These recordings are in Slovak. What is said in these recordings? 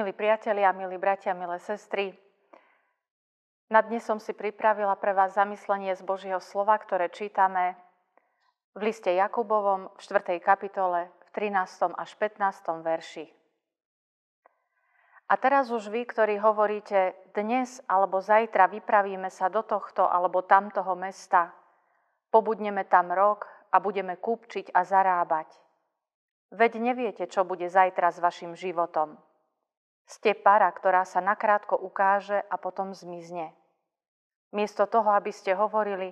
Milí priatelia, milí bratia, milé sestry, na dnes som si pripravila pre vás zamyslenie z Božieho slova, ktoré čítame v liste Jakubovom v 4. kapitole v 13. až 15. verši. A teraz už vy, ktorí hovoríte, dnes alebo zajtra vypravíme sa do tohto alebo tamtoho mesta, pobudneme tam rok a budeme kúpčiť a zarábať. Veď neviete, čo bude zajtra s vašim životom. Ste para, ktorá sa nakrátko ukáže a potom zmizne. Miesto toho, aby ste hovorili,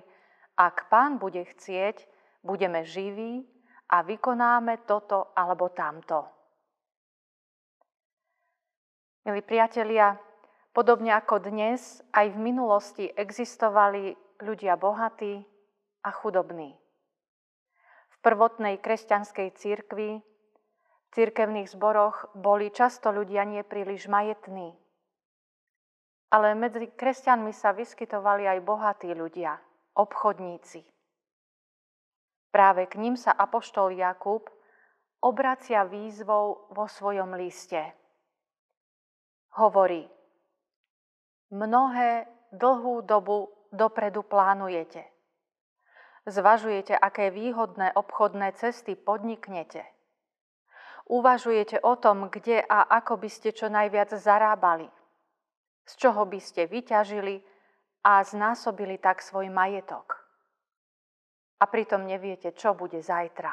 ak pán bude chcieť, budeme živí a vykonáme toto alebo tamto. Milí priatelia, podobne ako dnes, aj v minulosti existovali ľudia bohatí a chudobní. V prvotnej kresťanskej církvi v cirkevných zboroch boli často ľudia nepríliš majetní. Ale medzi kresťanmi sa vyskytovali aj bohatí ľudia, obchodníci. Práve k ním sa apoštol Jakub obracia výzvou vo svojom liste. Hovorí, mnohé dlhú dobu dopredu plánujete. Zvažujete, aké výhodné obchodné cesty podniknete – Uvažujete o tom, kde a ako by ste čo najviac zarábali, z čoho by ste vyťažili a znásobili tak svoj majetok. A pritom neviete, čo bude zajtra.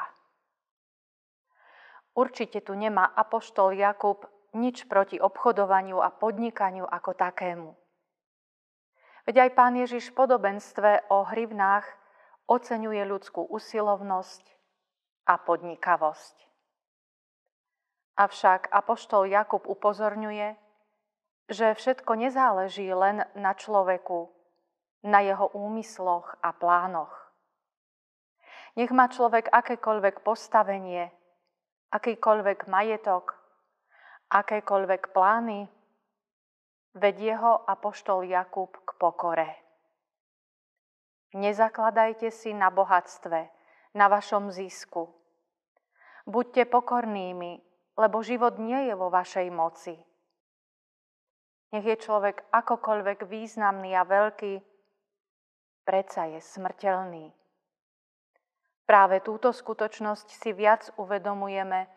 Určite tu nemá apoštol Jakub nič proti obchodovaniu a podnikaniu ako takému. Veď aj pán Ježiš v podobenstve o hrivnách oceňuje ľudskú usilovnosť a podnikavosť. Avšak apoštol Jakub upozorňuje, že všetko nezáleží len na človeku, na jeho úmysloch a plánoch. Nech má človek akékoľvek postavenie, akýkoľvek majetok, akékoľvek plány, veď jeho apoštol Jakub k pokore. Nezakladajte si na bohatstve, na vašom zisku. Buďte pokornými lebo život nie je vo vašej moci. Nech je človek akokoľvek významný a veľký, predsa je smrteľný. Práve túto skutočnosť si viac uvedomujeme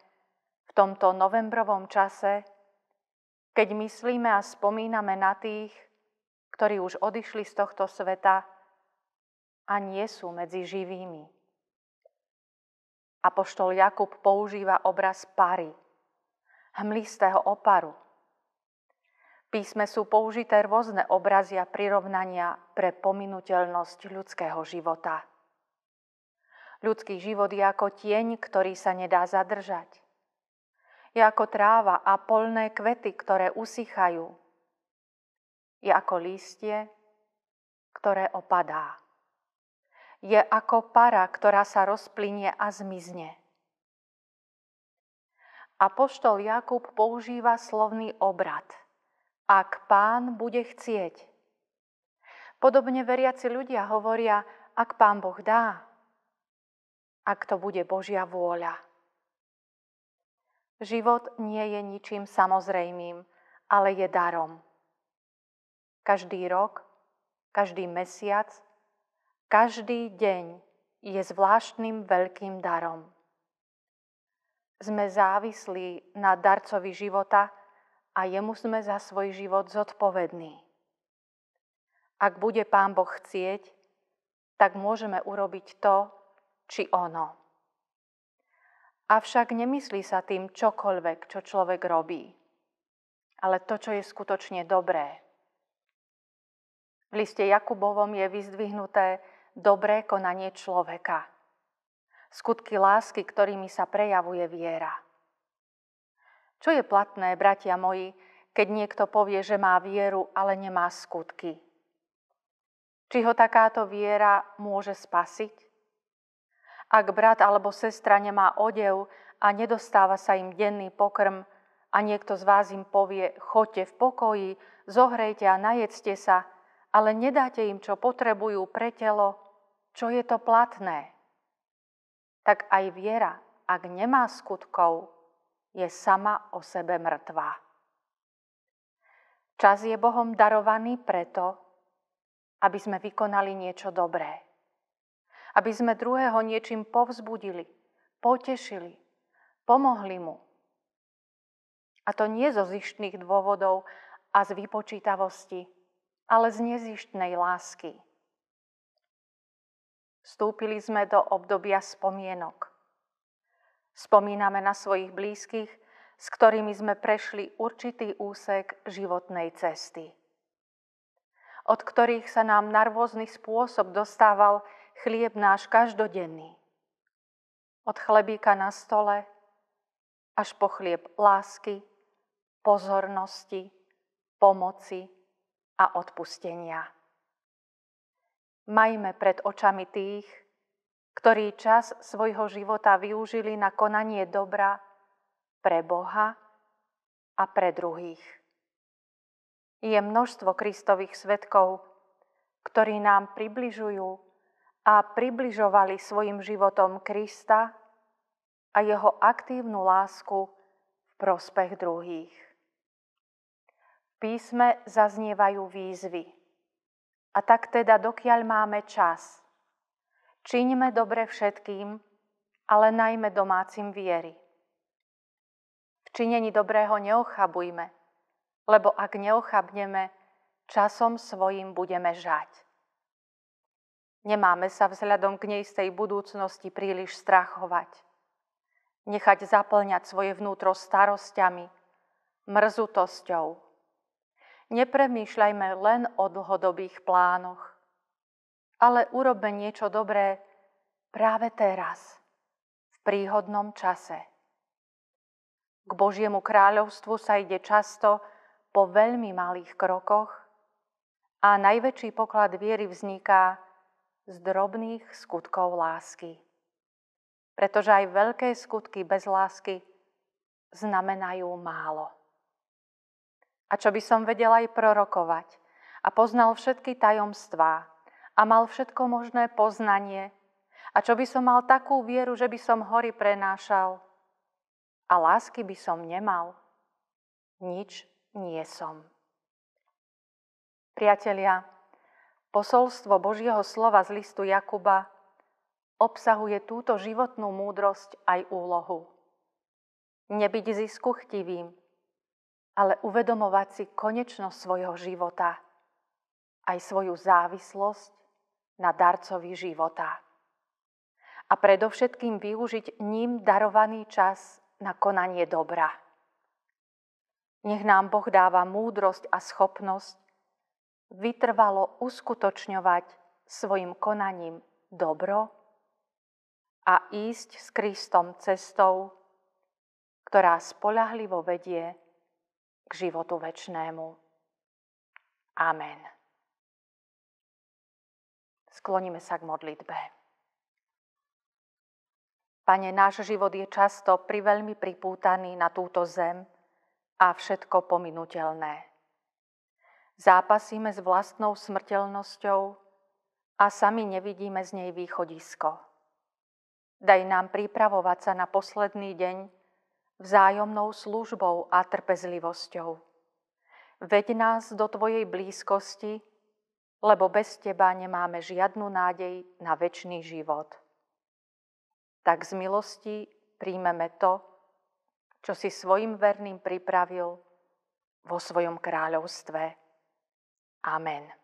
v tomto novembrovom čase, keď myslíme a spomíname na tých, ktorí už odišli z tohto sveta a nie sú medzi živými. Apoštol Jakub používa obraz pary, hmlistého oparu. písme sú použité rôzne obrazy a prirovnania pre pominuteľnosť ľudského života. Ľudský život je ako tieň, ktorý sa nedá zadržať. Je ako tráva a polné kvety, ktoré usychajú. Je ako lístie, ktoré opadá. Je ako para, ktorá sa rozplynie a zmizne. Apoštol Jakub používa slovný obrad. Ak pán bude chcieť. Podobne veriaci ľudia hovoria, ak pán Boh dá. Ak to bude Božia vôľa. Život nie je ničím samozrejmým, ale je darom. Každý rok, každý mesiac, každý deň je zvláštnym veľkým darom sme závislí na darcovi života a jemu sme za svoj život zodpovední. Ak bude Pán Boh chcieť, tak môžeme urobiť to, či ono. Avšak nemyslí sa tým čokoľvek, čo človek robí, ale to, čo je skutočne dobré. V liste Jakubovom je vyzdvihnuté dobré konanie človeka – skutky lásky, ktorými sa prejavuje viera. Čo je platné, bratia moji, keď niekto povie, že má vieru, ale nemá skutky? Či ho takáto viera môže spasiť? Ak brat alebo sestra nemá odev a nedostáva sa im denný pokrm a niekto z vás im povie, choďte v pokoji, zohrejte a najedzte sa, ale nedáte im, čo potrebujú pre telo, čo je to platné? Tak aj viera, ak nemá skutkov, je sama o sebe mŕtvá. Čas je Bohom darovaný preto, aby sme vykonali niečo dobré. Aby sme druhého niečím povzbudili, potešili, pomohli mu. A to nie zo zištných dôvodov a z vypočítavosti, ale z nezištnej lásky. Vstúpili sme do obdobia spomienok. Spomíname na svojich blízkych, s ktorými sme prešli určitý úsek životnej cesty, od ktorých sa nám na rôzny spôsob dostával chlieb náš každodenný. Od chlebíka na stole až po chlieb lásky, pozornosti, pomoci a odpustenia. Majme pred očami tých, ktorí čas svojho života využili na konanie dobra pre Boha a pre druhých. Je množstvo Kristových svetkov, ktorí nám približujú a približovali svojim životom Krista a jeho aktívnu lásku v prospech druhých. V písme zaznievajú výzvy. A tak teda, dokiaľ máme čas, Čiňme dobre všetkým, ale najmä domácim viery. V činení dobrého neochabujme, lebo ak neochabneme, časom svojim budeme žať. Nemáme sa vzhľadom k neistej budúcnosti príliš strachovať. Nechať zaplňať svoje vnútro starosťami, mrzutosťou. Nepremýšľajme len o dlhodobých plánoch ale urobme niečo dobré práve teraz, v príhodnom čase. K Božiemu kráľovstvu sa ide často po veľmi malých krokoch a najväčší poklad viery vzniká z drobných skutkov lásky. Pretože aj veľké skutky bez lásky znamenajú málo. A čo by som vedel aj prorokovať a poznal všetky tajomstvá, a mal všetko možné poznanie. A čo by som mal takú vieru, že by som hory prenášal? A lásky by som nemal? Nič nie som. Priatelia, posolstvo Božieho slova z listu Jakuba obsahuje túto životnú múdrosť aj úlohu. Nebyť zisku chtivým, ale uvedomovať si konečnosť svojho života, aj svoju závislosť na darcovi života. A predovšetkým využiť ním darovaný čas na konanie dobra. Nech nám Boh dáva múdrosť a schopnosť vytrvalo uskutočňovať svojim konaním dobro a ísť s Kristom cestou, ktorá spolahlivo vedie k životu večnému. Amen. Skloníme sa k modlitbe. Pane, náš život je často priveľmi pripútaný na túto zem a všetko pominutelné. Zápasíme s vlastnou smrteľnosťou a sami nevidíme z nej východisko. Daj nám pripravovať sa na posledný deň vzájomnou službou a trpezlivosťou. Veď nás do Tvojej blízkosti, lebo bez Teba nemáme žiadnu nádej na väčší život. Tak z milosti príjmeme to, čo si svojim verným pripravil vo svojom kráľovstve. Amen.